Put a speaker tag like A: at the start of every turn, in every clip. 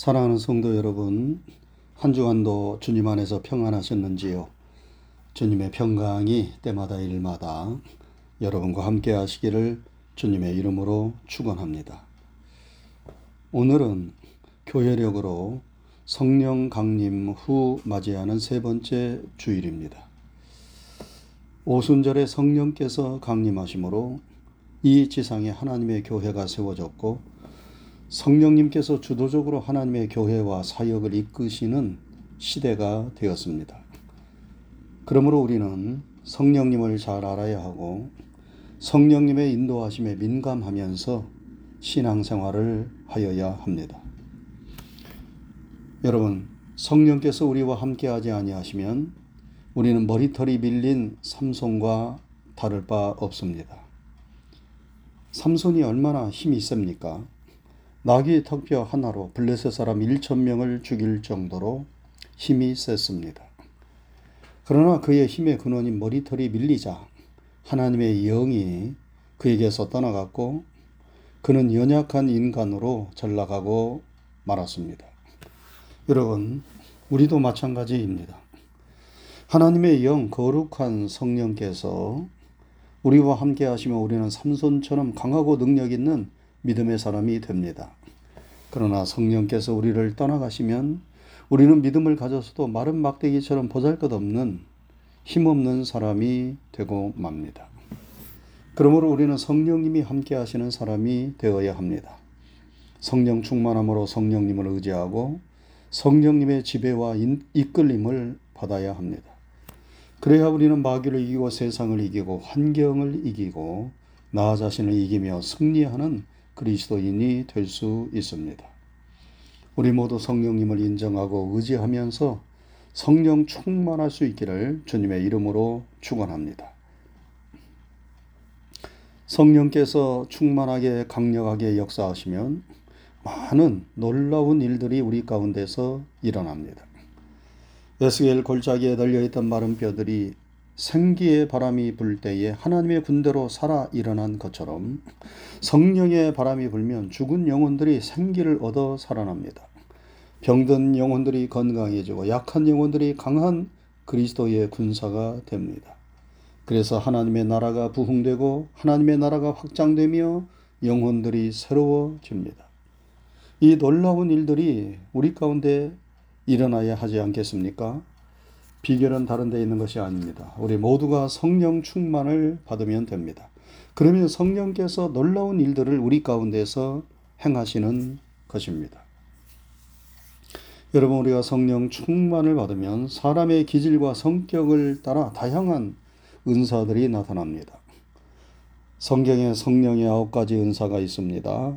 A: 사랑하는 성도 여러분, 한 주간도 주님 안에서 평안하셨는지요? 주님의 평강이 때마다 일마다 여러분과 함께 하시기를 주님의 이름으로 축원합니다. 오늘은 교회력으로 성령 강림 후 맞이하는 세 번째 주일입니다. 오순절에 성령께서 강림하심으로 이 지상에 하나님의 교회가 세워졌고 성령님께서 주도적으로 하나님의 교회와 사역을 이끄시는 시대가 되었습니다. 그러므로 우리는 성령님을 잘 알아야 하고 성령님의 인도하심에 민감하면서 신앙생활을 하여야 합니다. 여러분, 성령께서 우리와 함께하지 아니하시면 우리는 머리털이 밀린 삼손과 다를 바 없습니다. 삼손이 얼마나 힘이 셉니까? 나귀 턱뼈 하나로 블레셋 사람 1천 명을 죽일 정도로 힘이 셌습니다. 그러나 그의 힘의 근원인 머리털이 밀리자 하나님의 영이 그에게서 떠나갔고 그는 연약한 인간으로 전락하고 말았습니다. 여러분, 우리도 마찬가지입니다. 하나님의 영 거룩한 성령께서 우리와 함께 하시면 우리는 삼손처럼 강하고 능력 있는 믿음의 사람이 됩니다. 그러나 성령께서 우리를 떠나가시면 우리는 믿음을 가져서도 마른 막대기처럼 보잘것없는 힘없는 사람이 되고 맙니다. 그러므로 우리는 성령님이 함께 하시는 사람이 되어야 합니다. 성령 충만함으로 성령님을 의지하고 성령님의 지배와 이끌림을 받아야 합니다. 그래야 우리는 마귀를 이기고 세상을 이기고 환경을 이기고 나 자신을 이기며 승리하는 그리스도인이 될 수 있습니다. 우리 모두 성령님을 인정하고 의지하면서 성령 충만할 수 있기를 주님의 이름으로 축원합니다. 성령께서 충만하게 강력하게 역사하시면 많은 놀라운 일들이 우리 가운데서 일어납니다. 에스겔 골짜기에 달려있던 마른 뼈들이 생기의 바람이 불 때에 하나님의 군대로 살아 일어난 것처럼 성령의 바람이 불면 죽은 영혼들이 생기를 얻어 살아납니다. 병든 영혼들이 건강해지고 약한 영혼들이 강한 그리스도의 군사가 됩니다. 그래서 하나님의 나라가 부흥되고 하나님의 나라가 확장되며 영혼들이 새로워집니다. 이 놀라운 일들이 우리 가운데 일어나야 하지 않겠습니까? 비결은 다른 데 있는 것이 아닙니다. 우리 모두가 성령 충만을 받으면 됩니다. 그러면 성령께서 놀라운 일들을 우리 가운데서 행하시는 것입니다. 여러분, 우리가 성령 충만을 받으면 사람의 기질과 성격을 따라 다양한 은사들이 나타납니다. 성경에 성령의 아홉 가지 은사가 있습니다.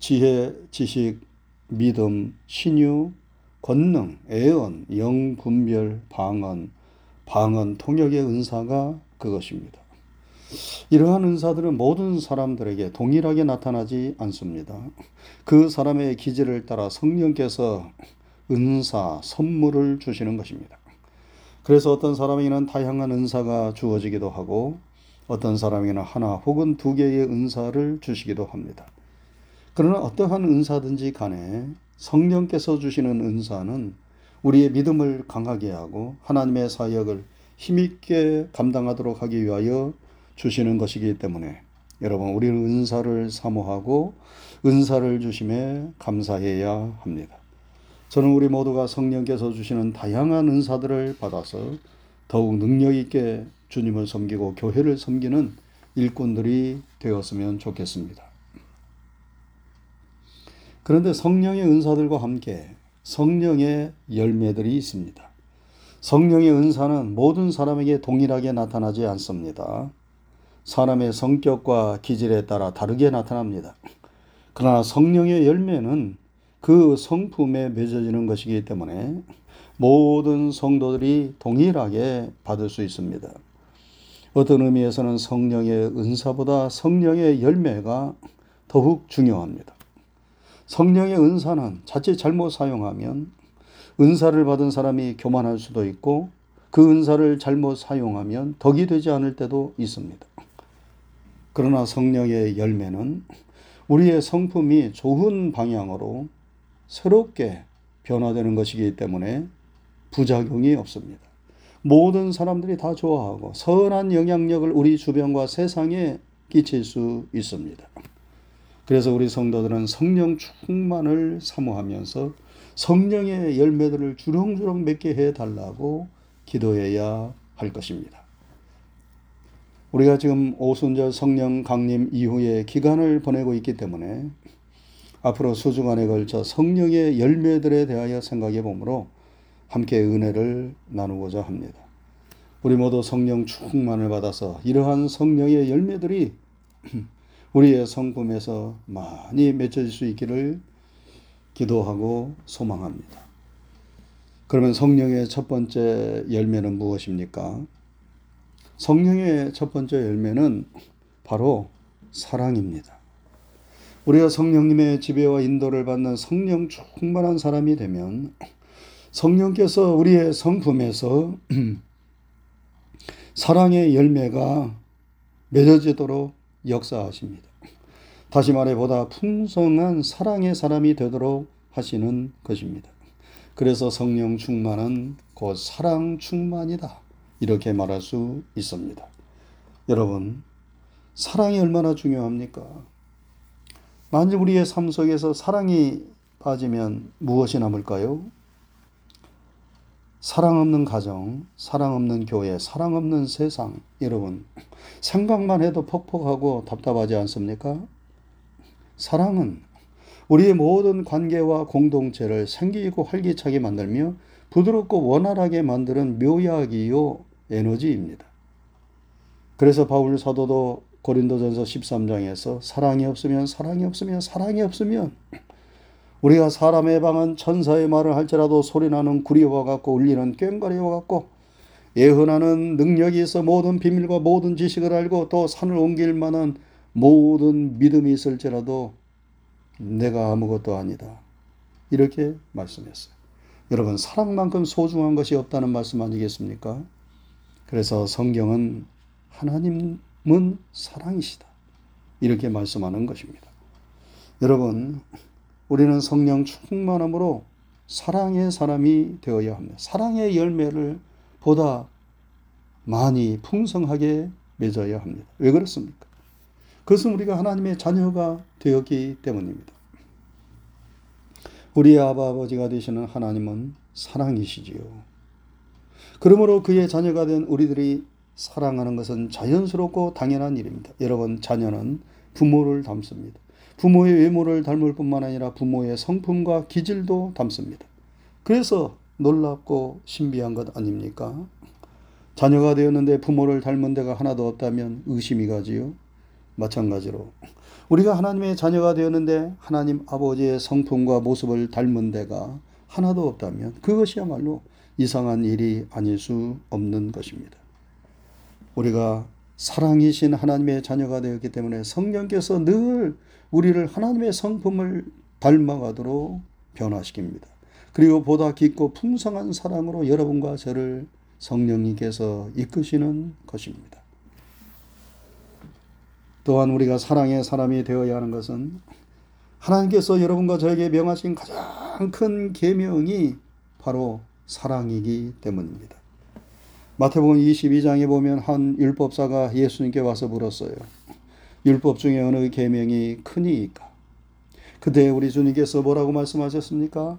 A: 지혜, 지식, 믿음, 신유, 권능, 애언, 영분별, 방언, 방언, 통역의 은사가 그것입니다. 이러한 은사들은 모든 사람들에게 동일하게 나타나지 않습니다. 그 사람의 기질을 따라 성령께서 은사, 선물을 주시는 것입니다. 그래서 어떤 사람에게는 다양한 은사가 주어지기도 하고 어떤 사람에게는 하나 혹은 두 개의 은사를 주시기도 합니다. 그러나 어떠한 은사든지 간에 성령께서 주시는 은사는 우리의 믿음을 강하게 하고 하나님의 사역을 힘있게 감당하도록 하기 위하여 주시는 것이기 때문에 여러분 우리는 은사를 사모하고 은사를 주심에 감사해야 합니다. 저는 우리 모두가 성령께서 주시는 다양한 은사들을 받아서 더욱 능력 있게 주님을 섬기고 교회를 섬기는 일꾼들이 되었으면 좋겠습니다. 그런데 성령의 은사들과 함께 성령의 열매들이 있습니다. 성령의 은사는 모든 사람에게 동일하게 나타나지 않습니다. 사람의 성격과 기질에 따라 다르게 나타납니다. 그러나 성령의 열매는 그 성품에 맺어지는 것이기 때문에 모든 성도들이 동일하게 받을 수 있습니다. 어떤 의미에서는 성령의 은사보다 성령의 열매가 더욱 중요합니다. 성령의 은사는 자칫 잘못 사용하면 은사를 받은 사람이 교만할 수도 있고 그 은사를 잘못 사용하면 덕이 되지 않을 때도 있습니다. 그러나 성령의 열매는 우리의 성품이 좋은 방향으로 새롭게 변화되는 것이기 때문에 부작용이 없습니다. 모든 사람들이 다 좋아하고 선한 영향력을 우리 주변과 세상에 끼칠 수 있습니다. 그래서 우리 성도들은 성령 충만을 사모하면서 성령의 열매들을 주렁주렁 맺게 해 달라고 기도해야 할 것입니다. 우리가 지금 오순절 성령 강림 이후에 기간을 보내고 있기 때문에 앞으로 수주간에 걸쳐 성령의 열매들에 대하여 생각해 보므로 함께 은혜를 나누고자 합니다. 우리 모두 성령 충만을 받아서 이러한 성령의 열매들이 우리의 성품에서 많이 맺혀질 수 있기를 기도하고 소망합니다. 그러면 성령의 첫 번째 열매는 무엇입니까? 성령의 첫 번째 열매는 바로 사랑입니다. 우리가 성령님의 지배와 인도를 받는 성령 충만한 사람이 되면 성령께서 우리의 성품에서 사랑의 열매가 맺어지도록 역사하십니다. 다시 말해 보다 풍성한 사랑의 사람이 되도록 하시는 것입니다. 그래서 성령 충만은 곧 사랑 충만이다. 이렇게 말할 수 있습니다. 여러분, 사랑이 얼마나 중요합니까? 만일 우리의 삶 속에서 사랑이 빠지면 무엇이 남을까요? 사랑 없는 가정, 사랑 없는 교회, 사랑 없는 세상. 여러분, 생각만 해도 퍽퍽하고 답답하지 않습니까? 사랑은 우리의 모든 관계와 공동체를 생기있고 활기차게 만들며 부드럽고 원활하게 만드는 묘약이요 에너지입니다. 그래서 바울 사도도 고린도전서 13장에서 사랑이 없으면 사랑이 없으면 사랑이 없으면 우리가 사람의 방은 천사의 말을 할지라도 소리나는 구리와 같고 울리는 꽹과리와 같고 예언하는 능력이 있어 모든 비밀과 모든 지식을 알고 또 산을 옮길 만한 모든 믿음이 있을지라도 내가 아무것도 아니다. 이렇게 말씀했어요. 여러분, 사랑만큼 소중한 것이 없다는 말씀 아니겠습니까? 그래서 성경은 하나님은 사랑이시다. 이렇게 말씀하는 것입니다. 여러분, 우리는 성령 충만함으로 사랑의 사람이 되어야 합니다. 사랑의 열매를 보다 많이 풍성하게 맺어야 합니다. 왜 그렇습니까? 그것은 우리가 하나님의 자녀가 되었기 때문입니다. 우리 아바 아버지가 되시는 하나님은 사랑이시지요. 그러므로 그의 자녀가 된 우리들이 사랑하는 것은 자연스럽고 당연한 일입니다. 여러분, 자녀는 부모를 닮습니다. 부모의 외모를 닮을 뿐만 아니라 부모의 성품과 기질도 닮습니다. 그래서 놀랍고 신비한 것 아닙니까? 자녀가 되었는데 부모를 닮은 데가 하나도 없다면 의심이 가지요. 마찬가지로 우리가 하나님의 자녀가 되었는데 하나님 아버지의 성품과 모습을 닮은 데가 하나도 없다면 그것이야말로 이상한 일이 아닐 수 없는 것입니다. 우리가 사랑이신 하나님의 자녀가 되었기 때문에 성령께서 늘 우리를 하나님의 성품을 닮아가도록 변화시킵니다. 그리고 보다 깊고 풍성한 사랑으로 여러분과 저를 성령님께서 이끄시는 것입니다. 또한 우리가 사랑의 사람이 되어야 하는 것은 하나님께서 여러분과 저에게 명하신 가장 큰 계명이 바로 사랑이기 때문입니다. 마태복음 22장에 보면 한 율법사가 예수님께 와서 물었어요. 율법 중에 어느 계명이 크니까? 그때 우리 주님께서 뭐라고 말씀하셨습니까?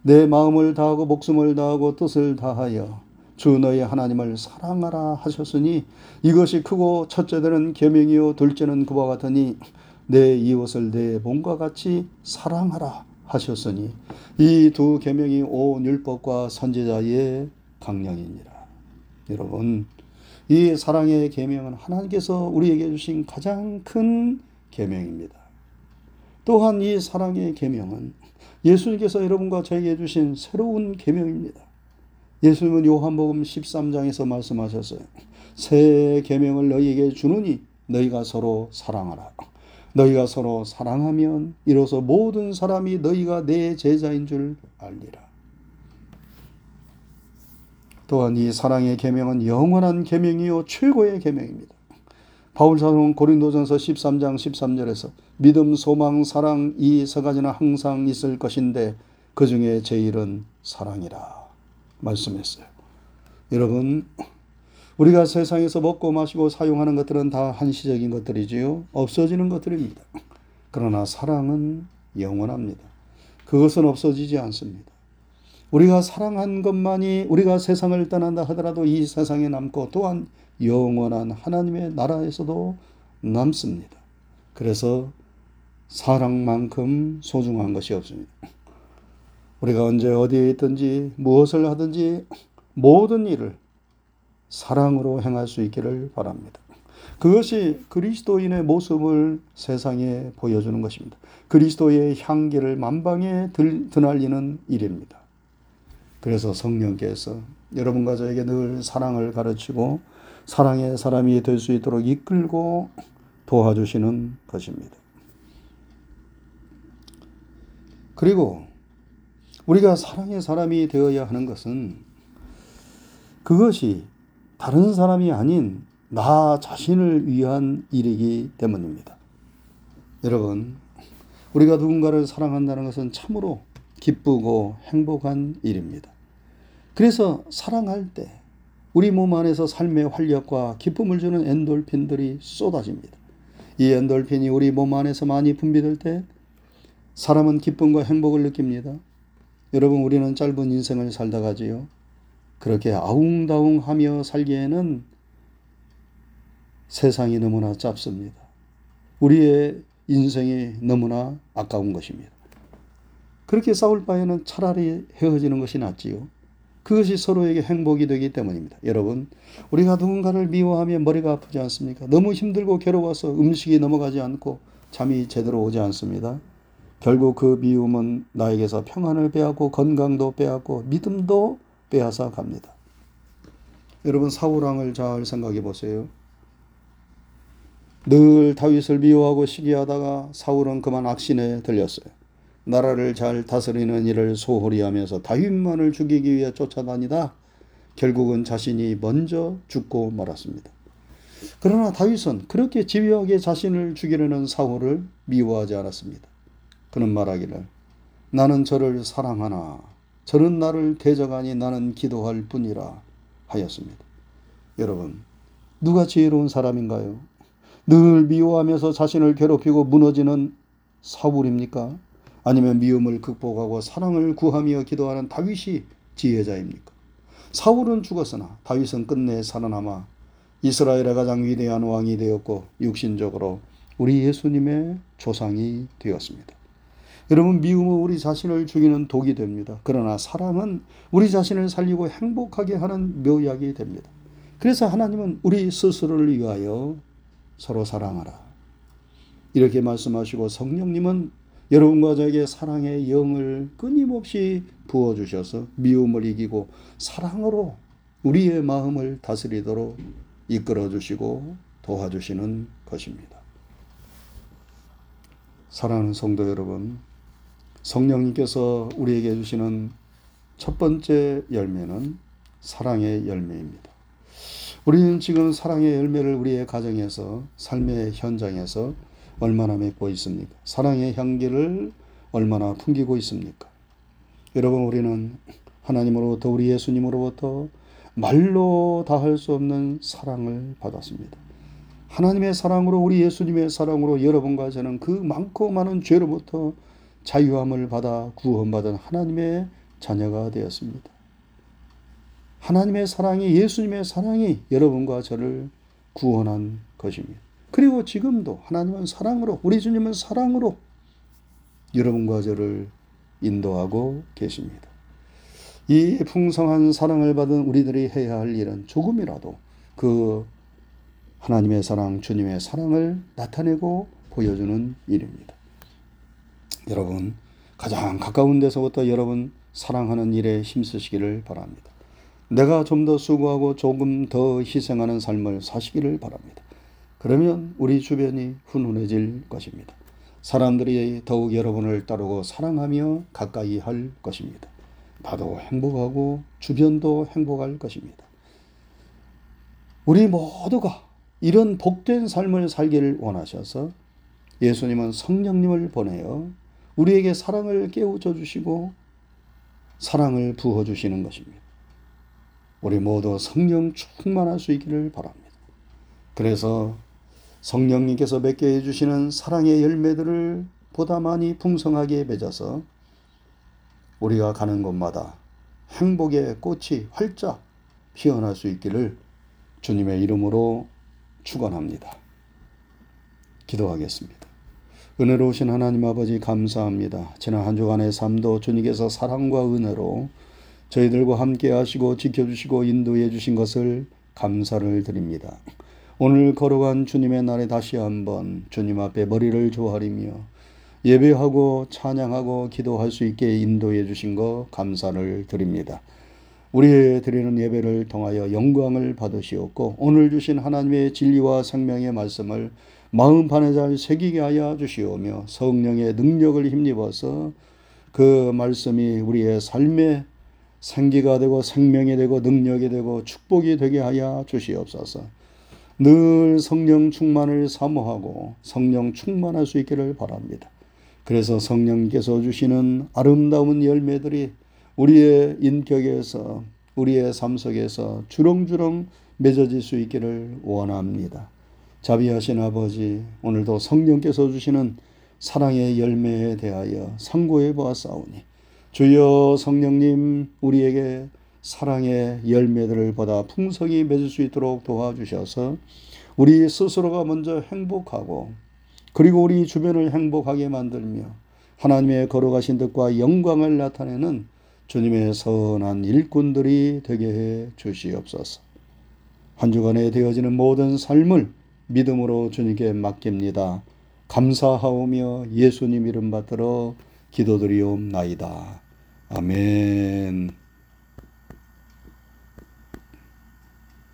A: 내 마음을 다하고 목숨을 다하고 뜻을 다하여 주 너희 하나님을 사랑하라 하셨으니 이것이 크고 첫째는 계명이요 둘째는 그와 같으니 내 이웃을 내 몸과 같이 사랑하라 하셨으니 이 두 계명이 온 율법과 선지자의 강령이니라. 여러분 이 사랑의 계명은 하나님께서 우리에게 주신 가장 큰 계명입니다. 또한 이 사랑의 계명은 예수님께서 여러분과 저에게 주신 새로운 계명입니다. 예수님은 요한복음 13장에서 말씀하셨어요. 새 계명을 너희에게 주노니 너희가 서로 사랑하라. 너희가 서로 사랑하면 이로써 모든 사람이 너희가 내 제자인 줄 알리라. 또한 이 사랑의 계명은 영원한 계명이요 최고의 계명입니다. 바울 사도는 고린도전서 13장 13절에서 믿음, 소망, 사랑 이 세 가지는 항상 있을 것인데 그 중에 제일은 사랑이라 말씀했어요. 여러분 우리가 세상에서 먹고 마시고 사용하는 것들은 다 한시적인 것들이지요. 없어지는 것들입니다. 그러나 사랑은 영원합니다. 그것은 없어지지 않습니다. 우리가 사랑한 것만이 우리가 세상을 떠난다 하더라도 이 세상에 남고 또한 영원한 하나님의 나라에서도 남습니다. 그래서 사랑만큼 소중한 것이 없습니다. 우리가 언제 어디에 있든지 무엇을 하든지 모든 일을 사랑으로 행할 수 있기를 바랍니다. 그것이 그리스도인의 모습을 세상에 보여주는 것입니다. 그리스도의 향기를 만방에 드날리는 일입니다. 그래서 성령께서 여러분과 저에게 늘 사랑을 가르치고 사랑의 사람이 될 수 있도록 이끌고 도와주시는 것입니다. 그리고 우리가 사랑의 사람이 되어야 하는 것은 그것이 다른 사람이 아닌 나 자신을 위한 일이기 때문입니다. 여러분, 우리가 누군가를 사랑한다는 것은 참으로 기쁘고 행복한 일입니다. 그래서 사랑할 때 우리 몸 안에서 삶의 활력과 기쁨을 주는 엔돌핀들이 쏟아집니다. 이 엔돌핀이 우리 몸 안에서 많이 분비될 때 사람은 기쁨과 행복을 느낍니다. 여러분, 우리는 짧은 인생을 살다 가지요. 그렇게 아웅다웅하며 살기에는 세상이 너무나 짧습니다. 우리의 인생이 너무나 아까운 것입니다. 그렇게 싸울 바에는 차라리 헤어지는 것이 낫지요. 그것이 서로에게 행복이 되기 때문입니다. 여러분, 우리가 누군가를 미워하면 머리가 아프지 않습니까? 너무 힘들고 괴로워서 음식이 넘어가지 않고 잠이 제대로 오지 않습니다. 결국 그 미움은 나에게서 평안을 빼앗고 건강도 빼앗고 믿음도 빼앗아 갑니다. 여러분 사울왕을 잘 생각해 보세요. 늘 다윗을 미워하고 시기하다가 사울은 그만 악신에 들렸어요. 나라를 잘 다스리는 일을 소홀히 하면서 다윗만을 죽이기 위해 쫓아다니다 결국은 자신이 먼저 죽고 말았습니다. 그러나 다윗은 그렇게 집요하게 자신을 죽이려는 사울을 미워하지 않았습니다. 그는 말하기를 나는 저를 사랑하나 저는 나를 대적하니 나는 기도할 뿐이라 하였습니다. 여러분, 누가 지혜로운 사람인가요? 늘 미워하면서 자신을 괴롭히고 무너지는 사울입니까? 아니면 미움을 극복하고 사랑을 구하며 기도하는 다윗이 지혜자입니까? 사울은 죽었으나 다윗은 끝내 살아남아 이스라엘의 가장 위대한 왕이 되었고 육신적으로 우리 예수님의 조상이 되었습니다. 여러분 미움은 우리 자신을 죽이는 독이 됩니다. 그러나 사랑은 우리 자신을 살리고 행복하게 하는 묘약이 됩니다. 그래서 하나님은 우리 스스로를 위하여 서로 사랑하라. 이렇게 말씀하시고 성령님은 여러분과 저에게 사랑의 영을 끊임없이 부어주셔서 미움을 이기고 사랑으로 우리의 마음을 다스리도록 이끌어 주시고 도와주시는 것입니다. 사랑하는 성도 여러분, 성령님께서 우리에게 주시는 첫 번째 열매는 사랑의 열매입니다. 우리는 지금 사랑의 열매를 우리의 가정에서, 삶의 현장에서 얼마나 맺고 있습니까? 사랑의 향기를 얼마나 풍기고 있습니까? 여러분, 우리는 하나님으로부터, 우리 예수님으로부터 말로 다 할 수 없는 사랑을 받았습니다. 하나님의 사랑으로, 우리 예수님의 사랑으로 여러분과 저는 그 많고 많은 죄로부터 자유함을 받아 구원받은 하나님의 자녀가 되었습니다. 하나님의 사랑이 예수님의 사랑이 여러분과 저를 구원한 것입니다. 그리고 지금도 하나님은 사랑으로 우리 주님은 사랑으로 여러분과 저를 인도하고 계십니다. 이 풍성한 사랑을 받은 우리들이 해야 할 일은 조금이라도 그 하나님의 사랑, 주님의 사랑을 나타내고 보여주는 일입니다. 여러분 가장 가까운 데서부터 여러분 사랑하는 일에 힘쓰시기를 바랍니다. 내가 좀 더 수고하고 조금 더 희생하는 삶을 사시기를 바랍니다. 그러면 우리 주변이 훈훈해질 것입니다. 사람들이 더욱 여러분을 따르고 사랑하며 가까이 할 것입니다. 나도 행복하고 주변도 행복할 것입니다. 우리 모두가 이런 복된 삶을 살기를 원하셔서 예수님은 성령님을 보내어 우리에게 사랑을 깨우쳐 주시고 사랑을 부어 주시는 것입니다. 우리 모두 성령 충만할 수 있기를 바랍니다. 그래서 성령님께서 맺게 해주시는 사랑의 열매들을 보다 많이 풍성하게 맺어서 우리가 가는 곳마다 행복의 꽃이 활짝 피어날 수 있기를 주님의 이름으로 축원합니다. 기도하겠습니다. 은혜로우신 하나님 아버지 감사합니다. 지난 한 주간의 삶도 주님께서 사랑과 은혜로 저희들과 함께 하시고 지켜주시고 인도해 주신 것을 감사를 드립니다. 오늘 걸어간 주님의 날에 다시 한번 주님 앞에 머리를 조아리며 예배하고 찬양하고 기도할 수 있게 인도해 주신 것 감사를 드립니다. 우리의 드리는 예배를 통하여 영광을 받으시옵고 오늘 주신 하나님의 진리와 생명의 말씀을 마음판에 잘 새기게 하여 주시오며 성령의 능력을 힘입어서 그 말씀이 우리의 삶에 생기가 되고 생명이 되고 능력이 되고 축복이 되게 하여 주시옵소서. 늘 성령 충만을 사모하고 성령 충만할 수 있기를 바랍니다. 그래서 성령께서 주시는 아름다운 열매들이 우리의 인격에서 우리의 삶 속에서 주렁주렁 맺어질 수 있기를 원합니다. 자비하신 아버지, 오늘도 성령께서 주시는 사랑의 열매에 대하여 상고해 보았사오니 주여 성령님 우리에게 사랑의 열매들을 보다 풍성히 맺을 수 있도록 도와주셔서 우리 스스로가 먼저 행복하고 그리고 우리 주변을 행복하게 만들며 하나님의 거룩하신 뜻과 영광을 나타내는 주님의 선한 일꾼들이 되게 해 주시옵소서. 한 주간에 되어지는 모든 삶을 믿음으로 주님께 맡깁니다. 감사하오며 예수님 이름 받들어 기도드리옵나이다. 아멘.